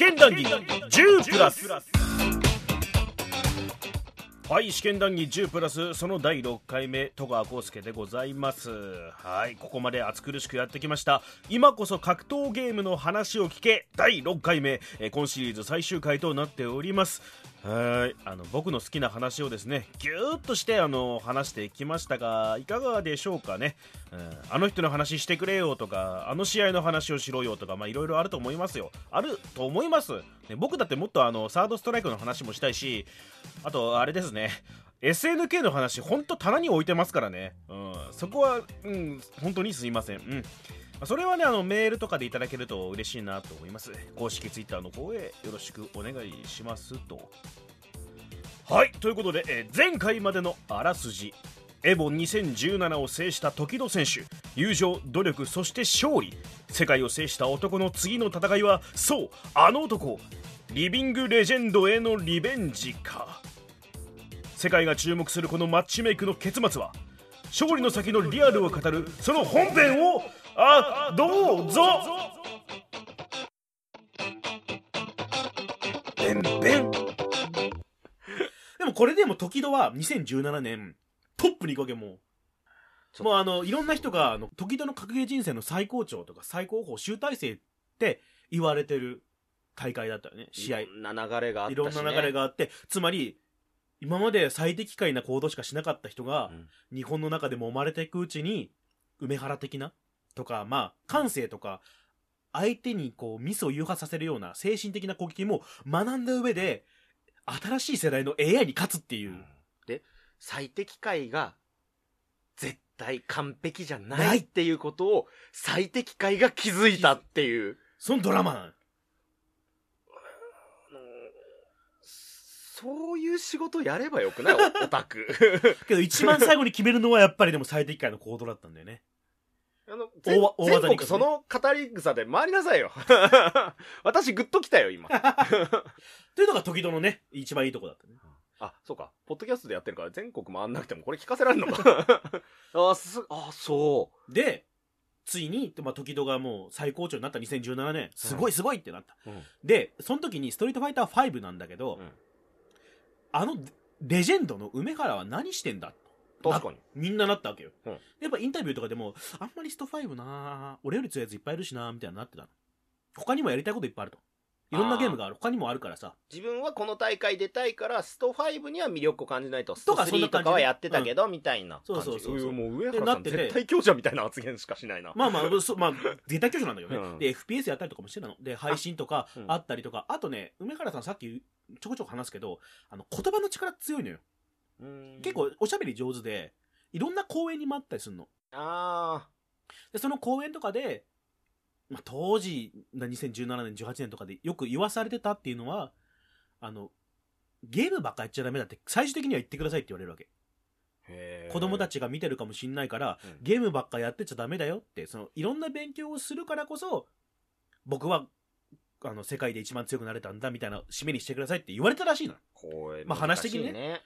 験談義10プラス。はい試験談義10プラスその第6回目戸川浩介でございます。はいここまで暑苦しくやってきました。今こそ格闘ゲームの話を聞け第6回目。え今シリーズ最終回となっております。はい。あの僕の好きな話をですねぎゅーっとしてあの話してきましたがいかがでしょうかね、うんあの人の話してくれよとかあの試合の話をしろよとかいろいろあると思いますよ。あると思います、ね、僕だってもっとあのサードストライクの話もしたいしあとあれですね。SNK の話ほんと棚に置いてますからね、うん、そこは、うん、本当にすいません、うん。それはねあのメールとかでいただけると嬉しいなと思います。公式 Twitter の方へよろしくお願いしますと。はいということで、えー前回までのあらすじエボ2017を制した時戸選手友情努力そして勝利。世界を制した男の次の戦いはそうあの男リビングレジェンドへのリベンジか。世界が注目するこのマッチメイクの結末は勝利の先のリアルを語るその本編をあどうぞ。ベンベン。でもこれでも時戸は2017年トップに行くわけもう。もうあのいろんな人があの時戸の格ゲー人生の最高潮とか最高峰集大成って言われてる大会だったよね試合いろんな流れがあったし、ね、いろんな流れがあってつまり今まで最適解な行動しかしなかった人が、うん。日本の中でも生まれていくうちに梅原的なとかまあ感性とか相手にこうミスを誘発させるような精神的な攻撃も学んだ上で新しい世代の AI に勝つっていう、で最適解が絶対完璧じゃなない。いっていうことを最適解が気づいたっていう。そのドラマなのそういう仕事やればよくない？オオタク。けど一番最後に決めるのはやっぱりでも最適解の行動だったんだよねあの大わ大技に全国その語り草で回りなさいよ。私グッときたよ今。というのが時戸のね。一番いいとこだったね。あそうか。ポッドキャストでやってるから全国回んなくてもこれ聞かせられるのか。あすあそでついに、まあ、時戸がもう最高潮になった2017年。すごいすごいってなった、う、うん。でその時に「ストリートファイター5」なんだけど、うん。あのレジェンドの梅原は何してんだ確かに。みんななったわけよ、うん。やっぱインタビューとかでもあんまりスト5な俺より強いやついっぱいいるしなみたいになってたの。他にもやりたいこといっぱいあると。いろんなゲームがある。他にもあるからさ。自分はこの大会出たいからスト5には魅力を感じないと。ストとかそんな3感じとかはやってたけど、みたいな。そうそうそうそう。もう上で原さんなってて。絶対強者みたいな発言しかしないな、まあまあ、そまあ、絶対拒否なんだけどね。うん。で、FPS やったりとかもしてたの。で、配信とかうん。あったりとか、あとね、梅原さんさっきちょこちょこ話すけど、あの、言葉の力強いのよ。うん結構おしゃべり上手で、いろんな公演にもあったりするの。あで、その公演とかで、まあ、当時、な2017年、18年とかでよく言わされてたっていうのは、あの、ゲームばっかやっちゃダメだって、最終的には言ってくださいって言われるわけ。ー子供たちが見てるかもしんないから、うんゲームばっかやってちゃダメだよって、その、いろんな勉強をするからこそ、僕は、あの、世界で一番強くなれたんだ、みたいな締めにしてくださいって言われたらしいの。まあ話的にね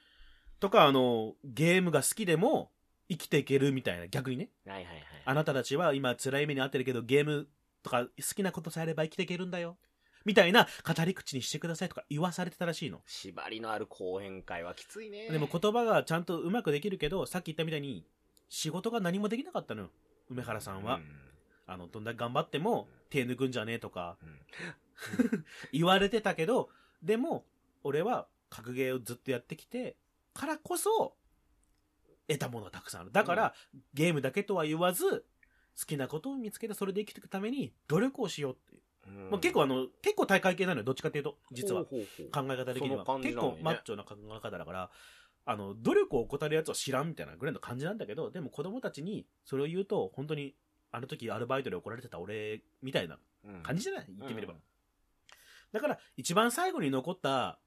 とか、あの、ゲームが好きでも、生きていけるみたいな、逆にね。はいはいはいあなたたちは今辛い目に遭ってるけど、ゲームとか好きなことさえあれば生きていけるんだよ。みたいな語り口にしてくださいとか言わされてたらしいの。縛りのある講演会はきついねでも言葉がちゃんとうまくできるけど、さっき言ったみたいに、仕事が何もできなかったのよ。梅原さんは。うんあの、どんだけ頑張っても手抜くんじゃねえとかうん 言われてたけど、でも、俺は格ゲーをずっとやってきて、からこそ、得たものがたくさんある。だから、ゲームだけとは言わず、好きなことを見つけてそれで生きていくために努力をしようっていう。うんまあ、結構あの、結構大会系なのよ。どっちかっていうと、実は。ほうほう考え方的には。その感じ結構マッチョな考え方だから、あの、努力を怠るやつは知らんみたいなぐらいの感じなんだけど、でも子供たちにそれを言うと、本当に、あの時アルバイトで怒られてた俺みたいなうん感じじゃない？言ってみれば。うんだから、一番最後に残った、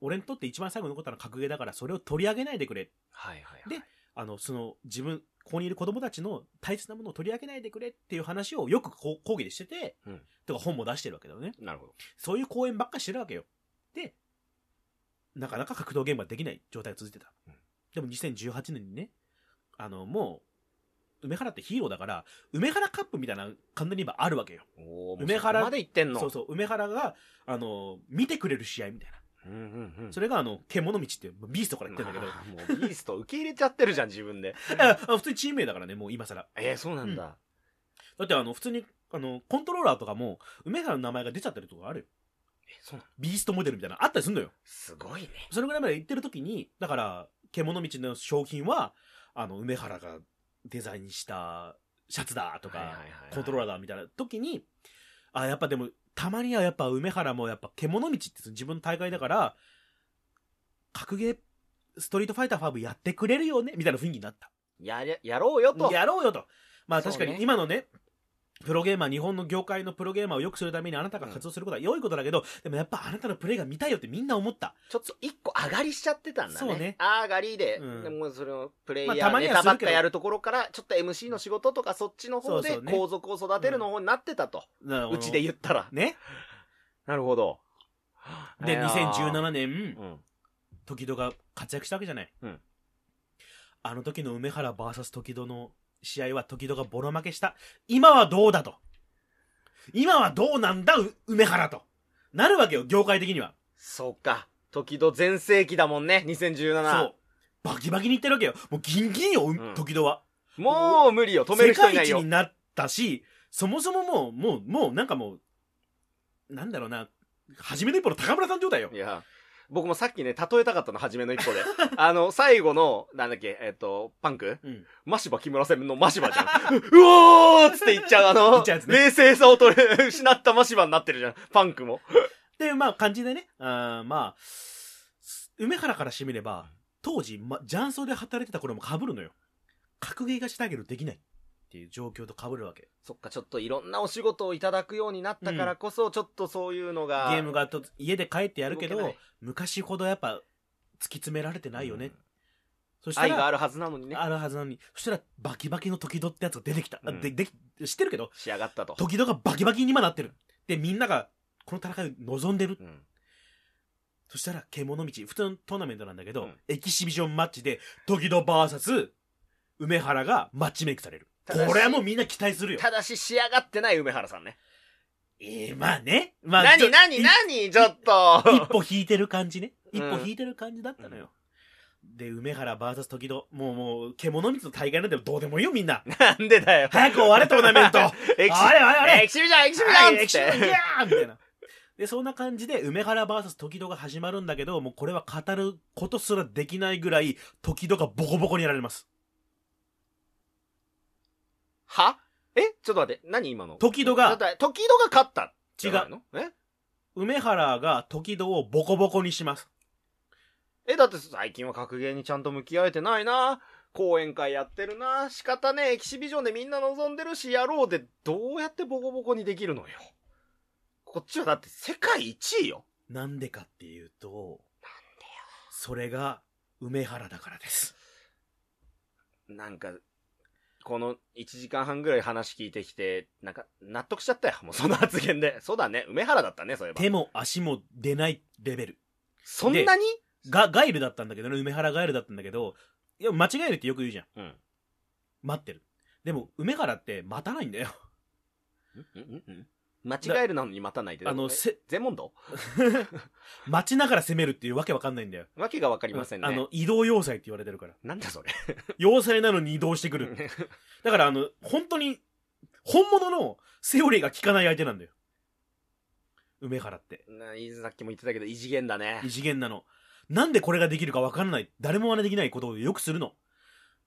俺にとって一番最後に残ったのは格ゲーだから、それを取り上げないでくれ。はいはいはいであの、その、自分、ここにいる子供たちの大切なものを取り上げないでくれっていう話をよくこう講義でしてて、うんとか本も出してるわけだよね。なるほどそういう講演ばっかりしてるわけよ。で、なかなか格闘現場できない状態が続いてた。うんでも2018年にね、あの、も梅原ってヒーローだから、梅原カップみたいな簡単に言えばあるわけよ。梅原まで行ってんの？そうそう、梅原が、あの、見てくれる試合みたいな。うんうんうん。それがあの、獣道っていう、ビーストから言ってんだけど、まあもうビースト受け入れちゃってるじゃん自分で。普通にチーム名だからね、もう今更。えー、そうなんだ、だってあの、普通に、あの、コントローラーとかも、梅原の名前が出ちゃってるとこあるよ。えそうなの？ビーストモデルみたいなのあったりすんのよ。すごいね。それぐらいまで行ってる時に、だから、獣道の商品は、あの、梅原がデザインしたシャツだとか、はいはいはいはい。コントローラーだみたいな時に、あ、やっぱでも、たまにはやっぱ梅原もやっぱ獣道って自分の大会だから、格ゲー、ストリートファイター5やってくれるよね？みたいな雰囲気になった。やれやろうよとやろうよと。まあ確かに今のね、プロゲーマー、日本の業界のプロゲーマーを良くするためにあなたが活動することは良いことだけど、でもやっぱあなたのプレイが見たいよってみんな思った。ちょっと一個上がりしちゃってたんだね。そうね。上がりで、うん。でもそれをプレイまあたまヤー、ネタばっかやるところからちょっと MC の仕事とかそっちの方でそうそうね。後続を育てるの方になってたと、うちで言ったら。ね。なるほど。で、いやー。2017年、うん。時戸が活躍したわけじゃない。うん。あの時の梅原 VS 時戸の試合は時戸がボロ負けした。今はどうだと。今はどうなんだ、う梅原と。なるわけよ、業界的には。そうか時戸全盛期だもんね2017そう。バキバキにいってるわけよ。もうギンギンよ、ん時戸は。もう無理よ止める人いないよ世界一になったし、そもそももう、もう、もうなんかもう、なんだろうな、初めの一歩の高村さん状態よい。や僕もさっきね例えたかったの初めの一歩で あの最後のなんだっけえっ、とパンク？うん。マシバ木村戦のマシバじゃん。うおーっつって言っちゃう、あの、ね冷静さを取れ、失ったマシバになってるじゃん、パンクも。っていう、まあ、感じでね、あーまあ、梅原からしてみれば、当時、ま、雀荘で働いてた頃も被るのよ。格ゲーがしてあげるできないっていう状況と被るわけ。そっか、ちょっといろんなお仕事をいただくようになったからこそ、ちょっとそういうのゲが。ームがと家で帰ってやるけど昔ほどやっぱ、突き詰められてないよね。そしたら、愛があるはずなのにね。あるはずなのに、そしたら、バキバキの時戸ってやつが出てきた。あうんで、でき、知ってるけど、仕上がったと。時戸がバキバキに今なってる。で、みんなが、この戦いを望んでる。うんそしたら、獣道、普通のトーナメントなんだけど、うんエキシビジョンマッチで、時戸 VS、梅原がマッチメイクされる。これはもうみんな期待するよ。ただし仕上がってない梅原さんね。ええまあね。まあ、何何い何ちょっと。一歩引いてる感じね。一うん歩引いてる感じだったのよ。で、梅原 VS 時戸、もうもう、獣道の大会なんてどうでもいいよ、みんな。なんでだよ。早く終われ、トーナメント。あれあれあれエキシビジョンエキシビジはいョンっつって。エキシビジョンギャーみたいな。で、そんな感じで、梅原 VS 時戸が始まるんだけど、もうこれは語ることすらできないぐらい、時戸がボコボコにやられます。は？え？ちょっと待って。何今の？時戸が、時戸が勝った。違うの？え？梅原が時戸をボコボコにします。え、だって最近は格ゲーにちゃんと向き合えてないな。講演会やってるな。仕方ねえ。エキシビジョンでみんな望んでるし、やろうで、どうやってボコボコにできるのよ。こっちはだって世界一位よ。なんでかっていうと、それが、梅原だからです。なんか、この1時間半ぐらい話聞いてきて、なんか納得しちゃったよ。もうその発言で。そうだね。梅原だったね、そういえば。手も足も出ないレベル。そんなに？が、ガイルだったんだけどね、梅原ガイルだったんだけど、いや、間違えるってよく言うじゃん。うん。待ってる。でも、梅原って待たないんだよ。んんんん間違えるなのに待たないで。あの、えせ、全問答？待ちながら攻めるっていうわけわかんないんだよ。わけがわかりませんね。あの、移動要塞って言われてるから。なんだそれ。要塞なのに移動してくる。だから、あの、本当に、本物のセオリーが効かない相手なんだよ。梅原って。なさっきも言ってたけど、異次元だね異。次元なの。なんでこれができるかわかんない。誰も真似できないことをよくするの。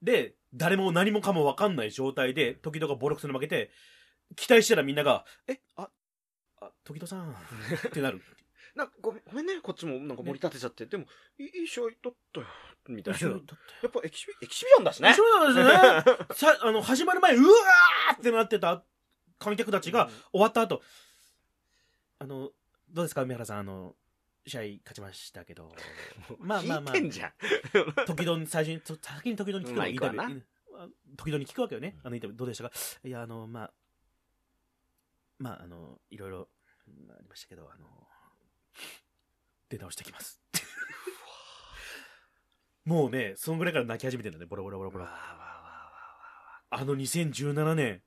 で、誰も何もかもわかんない状態で、時々ボロクソに負けて、期待したらみんなが、え、あ、あ、時戸さん、ってなる。なんかごめんごめんね、こっちもなんか盛り立てちゃって。でも、いいい試合だったよ。みたいな。やだっぱエキシビ、エキシビジョンだしね。そうなんですね。さ、あの、始まる前、うわーってなってた観客たちが、終わった後、あの、どうですか、梅原さん、あの、試合勝ちましたけど、まあまあまあ聞いてんじゃん。時々最初に、と先に時々に聞くのまあインタビュ行くー。時々に聞くわけよね。あのインタビューどうでしたか？いや、あの、まあ、まあ、あの、いろいろうんありましたけど、あの、出直してきます。もうね、そんぐらいから泣き始めてるんだね、ボロボロボロボロ。あの2017年、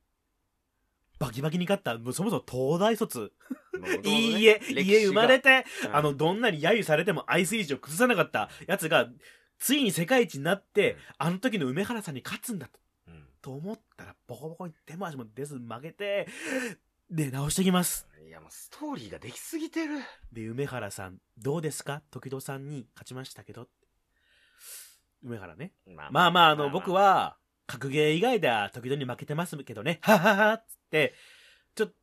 バキバキに勝った、もうそもそも東大卒。いいえ、家生まれて、あの、どんなに揶揄されてもアイスイージを崩さなかったやつが、ついに世界一になって、あの時の梅原さんに勝つんだと。うんと思ったら、ボコボコに手も足も出ず負けて、で、直してきます。いやもうストーリーができすぎてる。で、梅原さん、どうですか？時戸さんに勝ちましたけど。梅原ね。ままあまあ、あの、まあ僕は、格ゲー以外では時々に負けてますけどね。はははっつって、ちょっと、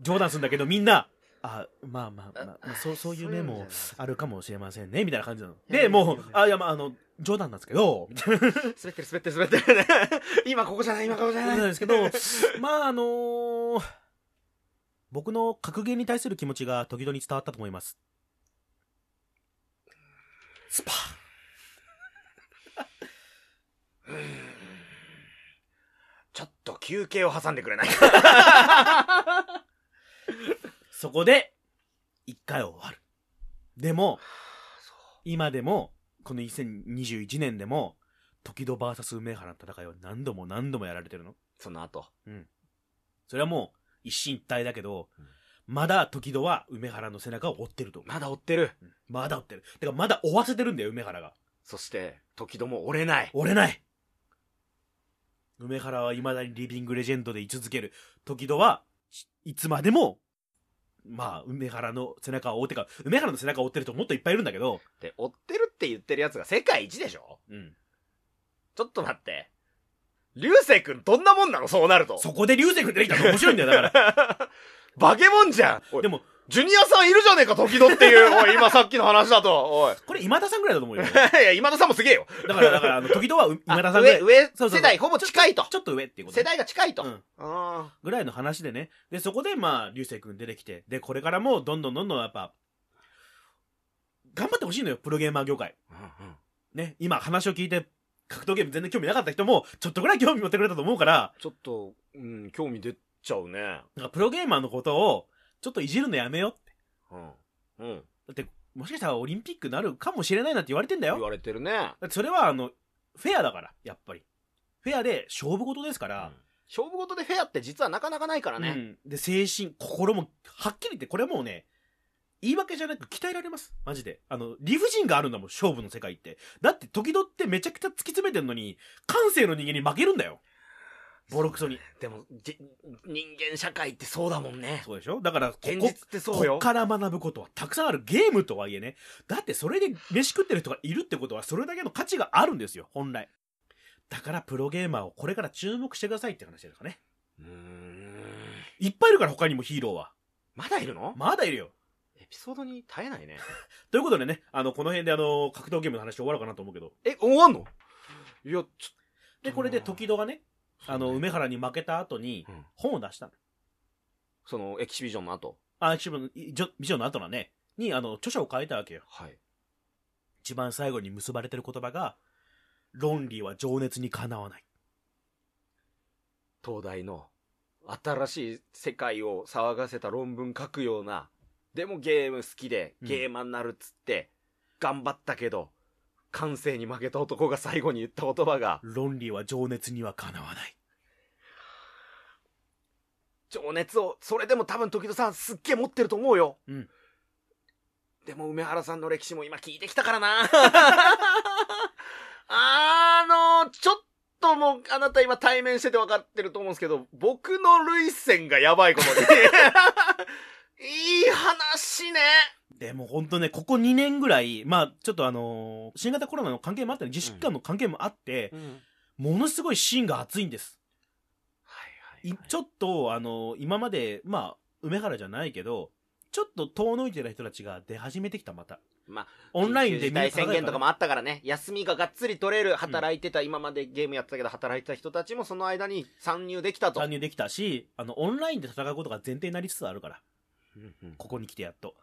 冗談するんだけど、みんな、あ、まあまあ、まあまあ、そう、そういう面もあるかもしれませんね、みたいな感じなの。で、もう、あ、いや、まあ、あの、冗談なんですけど。滑ってる滑ってる滑ってる ね。今ここじゃない今ここじゃない。なんですけど、まあ、あのー僕の格ゲーに対する気持ちが時々に伝わったと思います。スパちょっと休憩を挟んでくれないそこで、一回終わる。でも、今でも、この2021年でも、時戸 VS 梅原の戦いを何度も何度もやられてるの。その後。それはもう、一進一退だけど、うんまだ時戸は梅原の背中を追ってると思う。まだ追ってる。まだ追ってる。てか、まだ追わせてるんだよ、梅原が。そして、時々も折れない。折れない梅原は未だにリビングレジェンドで居続ける。時戸は、しいつまでも、まあ、梅原の背中を追ってか、梅原の背中を追ってるともっといっぱいいるんだけど、で、追ってるって言ってるやつが世界一でしょ？うん。ちょっと待って。流星くんどんなもんなの？そうなると。そこで流星君出てきたら面白いんだよ、だから。バケモンじゃんでも、ジュニアさんいるじゃねえか、時々っていう。おい、今さっきの話だと。おい。これ今田さんぐらいだと思うよ。いや、今田さんもすげえよ。だから、だから、あの、時戸はう今田さんぐらい。上、上、世代ほぼ近いと。ちょっと上っていうことね、世代が近いと。うんあぐらいの話でね。で、そこで、まあ、流星君出てきて、で、これからも、どんどんどんどん、やっぱ、頑張ってほしいのよ、プロゲーマー業界。ーうんうんね、今話を聞いて、格闘ゲーム全然興味なかった人も、ちょっとぐらい興味持ってくれたと思うから、ちょっと、うん、興味出ちゃうね。なんかプロゲーマーのことを、ちょっといじるのやめようって。うん。うん。だって、もしかしたらオリンピックになるかもしれないなんて言われてんだよ。言われてるね。それは、あの、フェアだから、やっぱり。フェアで勝負事ですから、勝負事でフェアって実はなかなかないからね。うん。で、精神、心も、はっきり言って、これはもうね、言い訳じゃなく鍛えられます。マジで。あの、理不尽があるんだもん、勝負の世界って。だって、時々ってめちゃくちゃ突き詰めてんのに、感性の人間に負けるんだよ。ボロクソに。でも、じ人間社会ってそうだもんね。そうでしょ？だから、ここ現実ってそうよこっ。から学ぶことはたくさんある。ゲームとはいえね。だってそれで飯食ってる人がいるってことは、それだけの価値があるんですよ、本来。だから、プロゲーマーをこれから注目してくださいって話ですかね。うーん。いっぱいいるから、他にもヒーローは。まだいるの？まだいるよ。エピソードに耐えないね。ということでね、あの、この辺であの、格闘ゲームの話終わろうかなと思うけど。え、終わんの？いや、ちょで、これで時戸がね、あの、梅原に負けた後にうん、本を出したの。その、エキシビジョンの後？あ、一部の、いジョビジョンの後のね、に、あの、著書を書いたわけよ。はい。一番最後に結ばれてる言葉が、論理は情熱にかなわない。東大の新しい世界を騒がせた論文書くような、でもゲーム好きでうんゲーマーになるっつって、頑張ったけど、感性に負けた男が最後に言った言葉が、論理は情熱にはかなわない。情熱を、それでも多分時戸さんすっげえ持ってると思うよ。うんでも梅原さんの歴史も今聞いてきたからな。あの、ちょっともう、あなた今対面してて分かってると思うんですけど、僕の涙腺がやばいことに。いい話ね。でも本当ね、ここ2年ぐらい、まあ、ちょっとあのー新型コロナの関係もあったり、自粛期間の関係もあって、ものすごいシーンが熱いんです。はいいちょっと、あのー今まで、まあ、梅原じゃないけど、ちょっと遠のいてた人たちが出始めてきた、また。まあ、オンラインで緊急事態宣言とかもあったからね、休みががっつり取れる、働いてた、今までゲームやってたけど、働いてた人たちもその間に参入できたと。参入できたし、あの、オンラインで戦うことが前提になりつつあるから、うんうんここに来てやっと。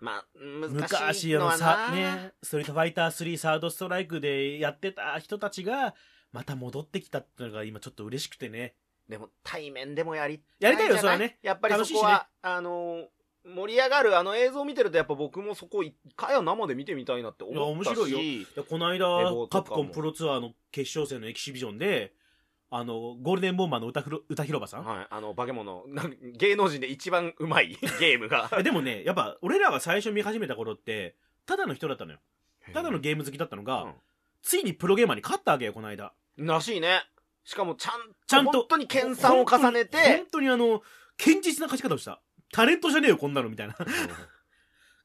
まあ、難し昔、いのはあのさ、な、ね、ストリートファイター3サードストライクでやってた人たちが、また戻ってきたっていうのが今ちょっと嬉しくてね。でも対面でもやりやりたいよんじゃなそれはね。やっぱりそこは、あのー盛り上がるあの映像を見てるとやっぱ僕もそこ一回は生で見てみたいなって思ったし。いや面白いよ。でこの間エボ、とかも。カプコンプロツアーの決勝戦のエキシビジョンで、あのゴールデンボンバーの歌歌広場さん、はい。あの、化け物、芸能人で一番うまい ゲームが。えでもねやっぱ俺らが最初見始めた頃ってただの人だったのよ。ただのゲーム好きだったのが、うん。ついにプロゲーマーに勝ったわけよこの間。らしいね。しかもちゃんと、ちゃんと本当に研鑽を重ねて。本、当にあの堅実な勝ち方をした。タレントじゃねえよこんなのみたいな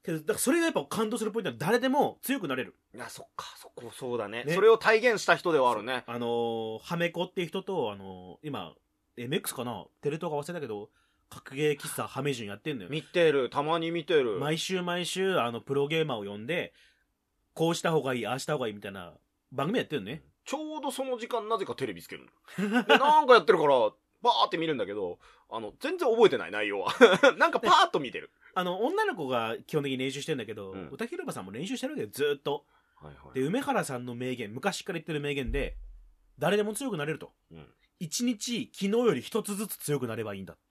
けどだからそれがやっぱ感動するポイントは誰でも強くなれるいや、そっか、そこ、そうだね。ねそれを体現した人ではあるね。あのーハメコっていう人とあのー今 MX かな？テレ東が忘れたけど格ゲー喫茶ハメジュンやってんだよ見てる、たまに見てる。毎週毎週あのプロゲーマーを呼んでこうした方がいいああした方がいいみたいな番組やってるのねちょうどその時間なぜかテレビつけるの。で、なんかやってるから、バーって見るんだけど、あの、全然覚えてない内容は。なんかパーッと見てる。あの女の子が基本的に練習してんだけど、うん。歌広場さんも練習してるわけよずーっと。はいはで梅原さんの名言昔から言ってる名言で誰でも強くなれると。うん。一日昨日より一つずつ強くなればいいんだって。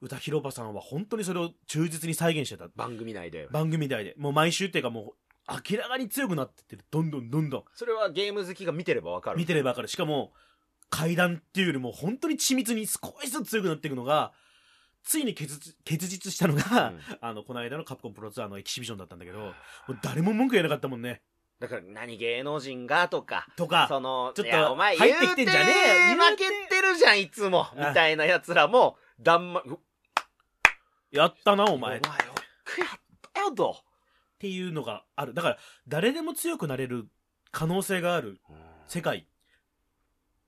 歌広場さんは本当にそれを忠実に再現してた。番組内で。番組内で。もう毎週っていうかもう明らかに強くなってってる。どんどんどんどん。それはゲーム好きが見てればわかる。見てれば分かる。しかも階段っていうよりも本当に緻密に少しずつ強くなっていくのがついに結実したのが、うん。あのこの間のカプコンプロツアーのエキシビションだったんだけどもう誰も文句言えなかったもんね。だから何芸能人がとか、とかその、ちょっと入ってきてんじゃねえ負けてるじゃん、いつも。みたいな奴らも、だんま、うやったなお前。っお前よくやったよと。ていうのがある。だから誰でも強くなれる可能性がある世界。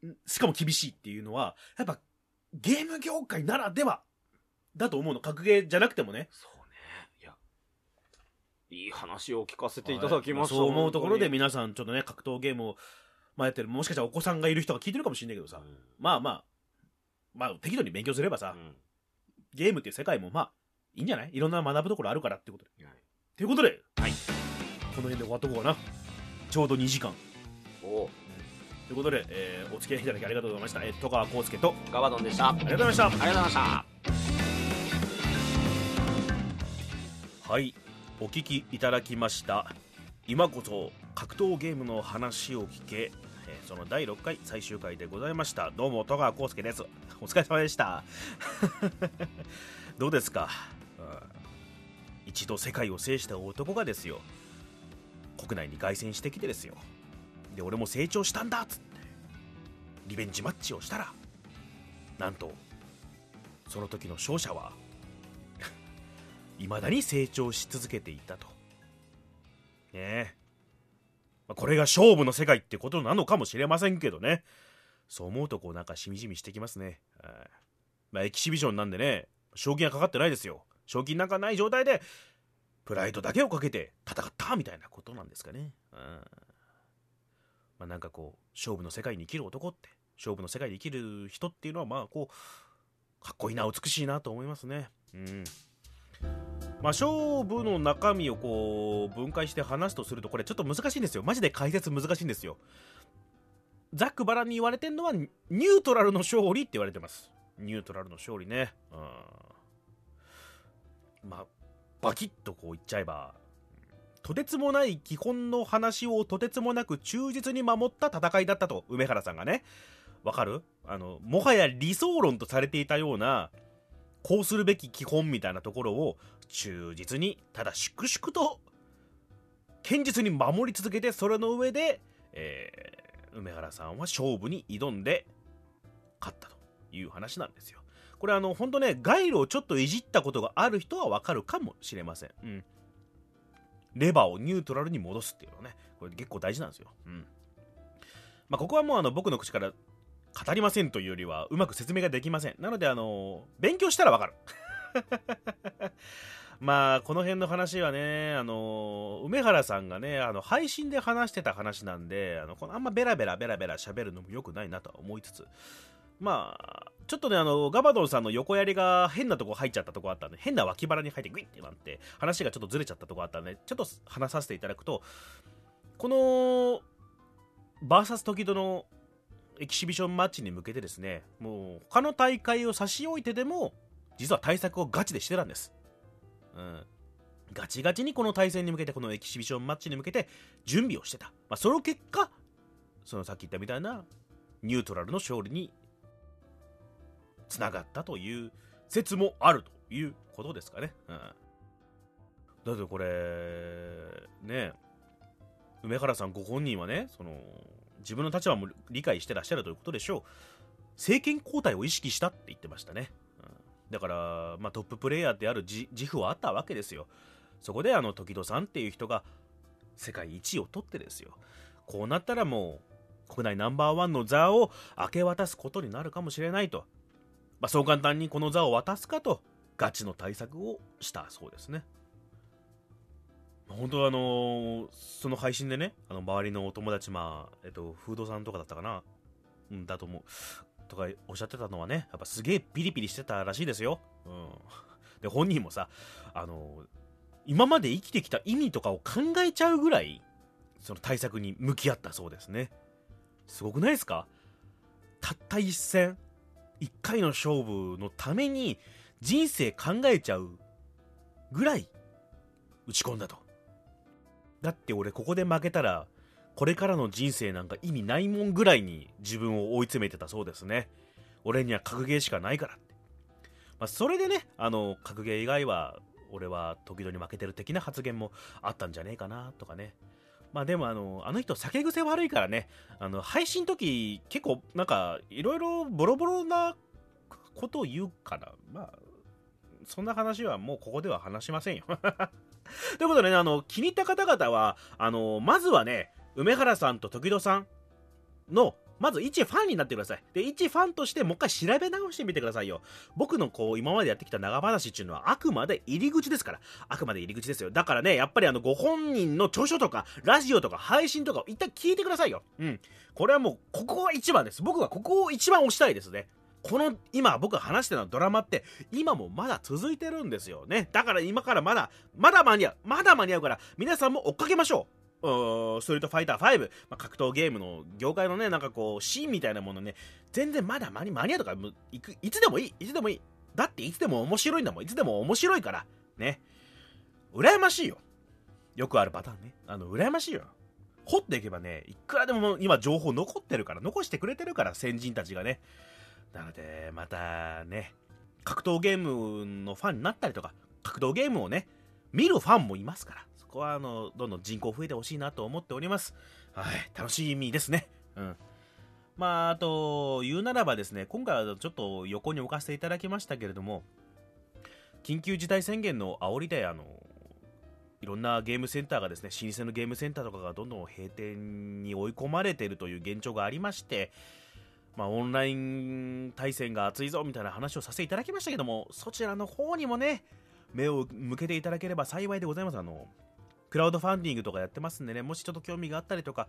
んしかも厳しいっていうのはやっぱゲーム業界ならではだと思うの。格ゲーじゃなくてもね。そうね。いや、いい話を聞かせていただきました。そう思うところで本皆さんちょっとね格闘ゲームを、まあ、やってる。もしかしたらお子さんがいる人が聞いてるかもしれないけどさ、当にまあまあ。まあ適度に勉強すればさ、うん。ゲームっていう世界もまあいいんじゃない？いろんな学ぶところあるからってことで。はい。ということで、はい。この辺で終わっとこうかな。ちょうど2時間。お。うということで、えーお付き合いいただきありがとうございました、えー、戸川浩介と。ガバドンでした。ありありがとうございました。がとうございました。はいお聞きいただきました。今こそ格闘ゲームの話を聞け、その第6回最終回でございました。どうも戸川浩介です。お疲れ様でした。どうですか、うん。一度世界を制した男がですよ。国内に凱旋してきてですよ。で俺も成長したんだっつってリベンジマッチをしたらなんとその時の勝者は未だに成長し続けていたと。ね。まあこれが勝負の世界ってことなのかもしれませんけどね。そう思うとこうなんかしみじみしてきますね。まあエキシビションなんでね、賞金はかかってないですよ。賞金なんかない状態で、プライドだけをかけて戦ったみたいなことなんですかね。うんまあなんかこう、勝負の世界に生きる男って、勝負の世界で生きる人っていうのはまあこう、かっこいいな、美しいなと思いますね。うん。まあ、勝負の中身をこう分解して話すとするとこれちょっと難しいんですよ。マジで解説難しいんですよ。ざっくばらに言われてるのはニュートラルの勝利って言われてます。ニュートラルの勝利ね。うん。まあバキッとこう言っちゃえばとてつもない基本の話をとてつもなく忠実に守った戦いだったと梅原さんがね。わかる？あのもはや理想論とされていたようなこうするべき基本みたいなところを忠実にただ粛々と堅実に守り続けてそれの上で、えー梅原さんは勝負に挑んで勝ったという話なんですよ。これあの本当ねガイルをちょっといじったことがある人はわかるかもしれません、うん、レバーをニュートラルに戻すっていうのはねこれ結構大事なんですよ、うん。まあ、ここはもうあの僕の口から語りませんというよりはうまく説明ができません。なのであの勉強したらわかる。まあこの辺の話はねあの梅原さんがねあの配信で話してた話なんであのこのあんまベラベラベラベラ喋るのも良くないなとは思いつつ。まあちょっとねあのガバドンさんの横やりが変なとこ入っちゃったとこあったんで変な脇腹に入ってグイッてなって話がちょっとずれちゃったとこあったんでちょっと話させていただくとこのバーサス時戸のエキシビションマッチに向けてですねもう他の大会を差し置いてでも実は対策をガチでしてたんです、うん、ガチガチにこの対戦に向けてこのエキシビションマッチに向けて準備をしてた、まあ、その結果そのさっき言ったみたいなニュートラルの勝利につながったという説もあるということですかね。うん、だってこれ、ね、梅原さんご本人はね、その、自分の立場も理解してらっしゃるということでしょう。政権交代を意識したって言ってましたね。うん、だから、まあ、トッププレイヤーである自負はあったわけですよ。そこであの時戸さんっていう人が世界一位を取ってですよ。こうなったらもう国内ナンバーワンの座を明け渡すことになるかもしれないと。まあ、そう簡単にこの座を渡すかとガチの対策をしたそうですね。本当はあの、その配信でね、あの周りのお友達、まあ、えっと、フードさんとかだったかな、うん、だと思う、とかおっしゃってたのはね、やっぱすげえピリピリしてたらしいですよ。うん。で、本人もさ、あの、今まで生きてきた意味とかを考えちゃうぐらい、その対策に向き合ったそうですね。すごくないですか？たった一戦、一回の勝負のために人生考えちゃうぐらい打ち込んだと。だって俺ここで負けたら、これからの人生なんか意味ないもんぐらいに自分を追い詰めてたそうですね。俺には格ゲーしかないからって。まあ、それでね、あの、格ゲー以外は、俺は時々負けてる的な発言もあったんじゃねえかなとかね。まあでもあの、あの人酒癖悪いからね、あの、配信時結構なんか、いろいろボロボロなことを言うから、まあ、そんな話はもうここでは話しませんよ ということでね、あの、気に入った方々は、あの、まずはね、梅原さんと時戸さんの、まず一ファンになってください。で、一ファンとしてもう一回調べ直してみてくださいよ。僕のこう、今までやってきた長話っていうのはあくまで入り口ですから。あくまで入り口ですよ。だからね、やっぱりあの、ご本人の著書とか、ラジオとか配信とかを一旦聞いてくださいよ。うん。これはもう、ここが一番です。僕はここを一番押したいですね。この今僕が話してるドラマって今もまだ続いてるんですよね。だから今からまだ、まだ間に合う。まだ間に合うから皆さんも追っかけましょう。うストリートファイター5、まあ、格闘ゲームの業界のね、なんかこう、シーンみたいなものね、全然まだ間に間に合うとか、いくいつでもいい、いつでもいい。だっていつでも面白いんだもん、いつでも面白いから。ね。羨ましいよ。よくあるパターンね。あの、羨ましいよ。掘っていけばね、いくらでも今情報残ってるから、残してくれてるから、先人たちがね。なので、またね、格闘ゲームのファンになったりとか、格闘ゲームをね、見るファンもいますから、そこはあの、どんどん人口増えてほしいなと思っております。はい、楽しみですね。うん。まあ、あと、言うならばですね、今回はちょっと横に置かせていただきましたけれども、緊急事態宣言の煽りで、あの、いろんなゲームセンターがですね、老舗のゲームセンターとかがどんどん閉店に追い込まれているという現状がありまして、まあ、オンライン対戦が熱いぞみたいな話をさせていただきましたけども、そちらの方にもね、目を向けていただければ幸いでございます。あの、クラウドファンディングとかやってますんでね、もしちょっと興味があったりとか、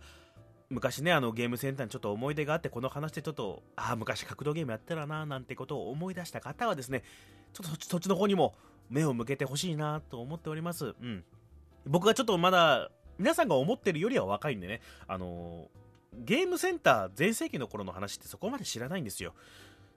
昔ね、あのゲームセンターにちょっと思い出があって、この話でちょっと、ああ、昔格闘ゲームやってたな、なんてことを思い出した方はですね、ちょっとそっちの方にも目を向けてほしいなと思っております。うん。僕がちょっとまだ、皆さんが思ってるよりは若いんでね、あのーゲームセンター全盛期の頃の話ってそこまで知らないんですよ。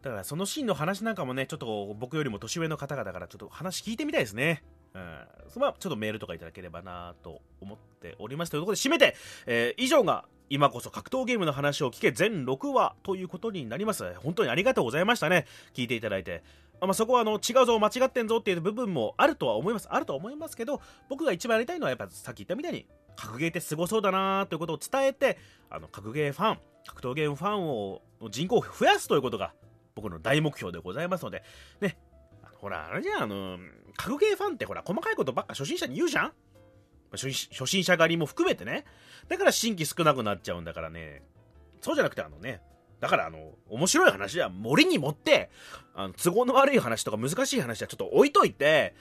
だからそのシーンの話なんかもね、ちょっと僕よりも年上の方々からちょっと話聞いてみたいですね。うん。そのまちょっとメールとかいただければなと思っております。ということで締めて、えー、以上が今こそ格闘ゲームの話を聞け全6話ということになります。本当にありがとうございましたね。聞いていただいて。まあ、そこはあの違うぞ、間違ってんぞっていう部分もあるとは思います。あるとは思いますけど、僕が一番やりたいのはやっぱさっき言ったみたいに格ゲーってすごそうだなということを伝えて、あの、格ゲーファン、格闘ゲームファンを、人口を増やすということが、僕の大目標でございますので、ね、ほら、あれじゃん、あの、格ゲーファンってほら、細かいことばっか初心者に言うじゃん初心者狩りも含めてね。だから新規少なくなっちゃうんだからね。そうじゃなくて、あのね、だからあの、面白い話は森に持って、あの、都合の悪い話とか難しい話はちょっと置いといて、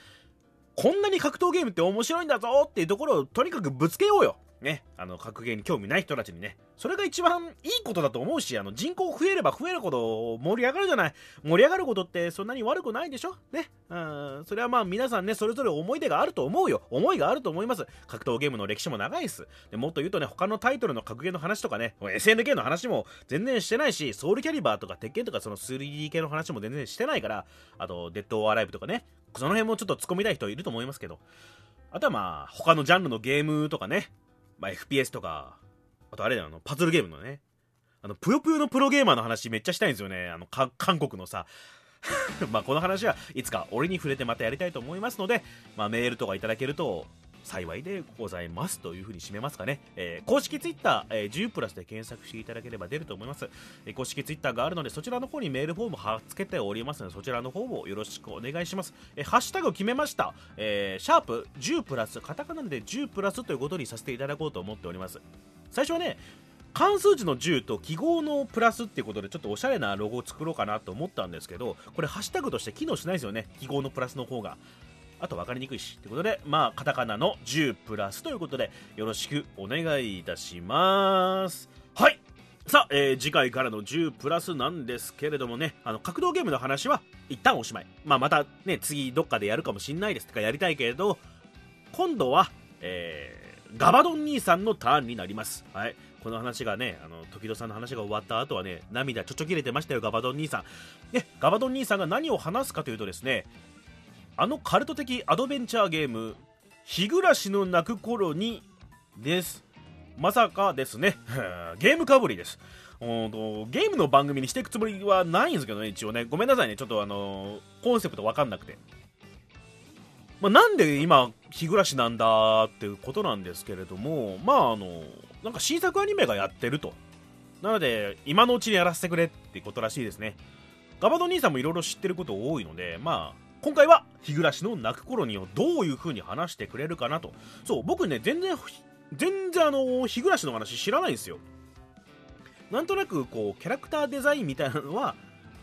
こんなに格闘ゲームって面白いんだぞっていうところをとにかくぶつけようよ。ね、あの、格ゲーに興味ない人たちにね。それが一番いいことだと思うし、あの、人口増えれば増えるほど盛り上がるじゃない。盛り上がることってそんなに悪くないでしょ？ね。うん、それはまあ皆さんね、それぞれ思い出があると思うよ。思いがあると思います。格闘ゲームの歴史も長いです。でもっと言うとね、他のタイトルの格ゲーの話とかね、SNK の話も全然してないし、ソウルキャリバーとか鉄拳とかその 3D 系の話も全然してないから、あと、デッド・オアライブとかね、その辺もちょっと突っ込みたい人いると思いますけど、あとはまあ、他のジャンルのゲームとかね、まあ、FPS とか、あとあれだよ、あの、パズルゲームのね、あの、ぷよぷよのプロゲーマーの話めっちゃしたいんですよね。あの、韓国のさ、まあこの話はいつか俺に触れてまたやりたいと思いますので、まあ、メールとかいただけると幸いでございますというふうに締めますかね、えー、公式ツイッター、えー、10プラスで検索していただければ出ると思います、えー、公式ツイッターがあるのでそちらの方にメールフォーム貼っつけておりますのでそちらの方をよろしくお願いします、えー、ハッシュタグを決めました、えー、シャープ10プラスカタカナで10プラスということにさせていただこうと思っております。最初はね関数字の10と記号のプラスっていうことでちょっとおしゃれなロゴを作ろうかなと思ったんですけどこれハッシュタグとして機能しないですよね。記号のプラスの方が。あと分かりにくいしということでまあカタカナの10プラスということでよろしくお願いいたしますはいさあ、えー、次回からの10プラスなんですけれどもね、あの、格闘ゲームの話は一旦おしまい。まあ、またね、次どっかでやるかもしんないですとかやりたいけれど、今度は、えー、ガバドン兄さんのターンになります。はい。この話がね、あの、時戸さんの話が終わった後はね、涙ちょちょ切れてましたよ、ガバドン兄さん。ね、ガバドン兄さんが何を話すかというとですね、あのカルト的アドベンチャーゲーム、日暮らしの泣く頃に、です。まさかですね、ゲームかぶりです。ゲームの番組にしていくつもりはないんですけどね、一応ね。ごめんなさいね、ちょっとあのコンセプトわかんなくて。まあ、なんで今、日暮らしなんだっていうことなんですけれども、まああの、なんか新作アニメがやってると。なので、今のうちにやらせてくれってことらしいですね。ガバド兄さんもいろいろ知ってること多いので、まあ、今回は日暮らしの泣く頃にをどういう風に話してくれるかなと。そう、僕ね、全然、全然あの、日暮らしの話知らないんですよ。なんとなく、こう、キャラクターデザインみたいなのは、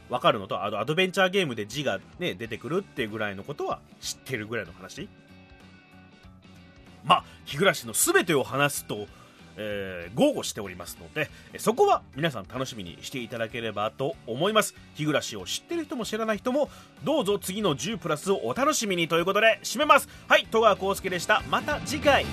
わかるのと、あの、アドベンチャーゲームで字がね、出てくるっていうぐらいのことは知ってるぐらいの話。まあ、日暮らしの全てを話すと、えー、豪語しておりますのでそこは皆さん楽しみにしていただければと思います。日暮らしを知ってる人も知らない人もどうぞ次の10プラスをお楽しみにということで締めます。はい戸川浩介でした。また次回。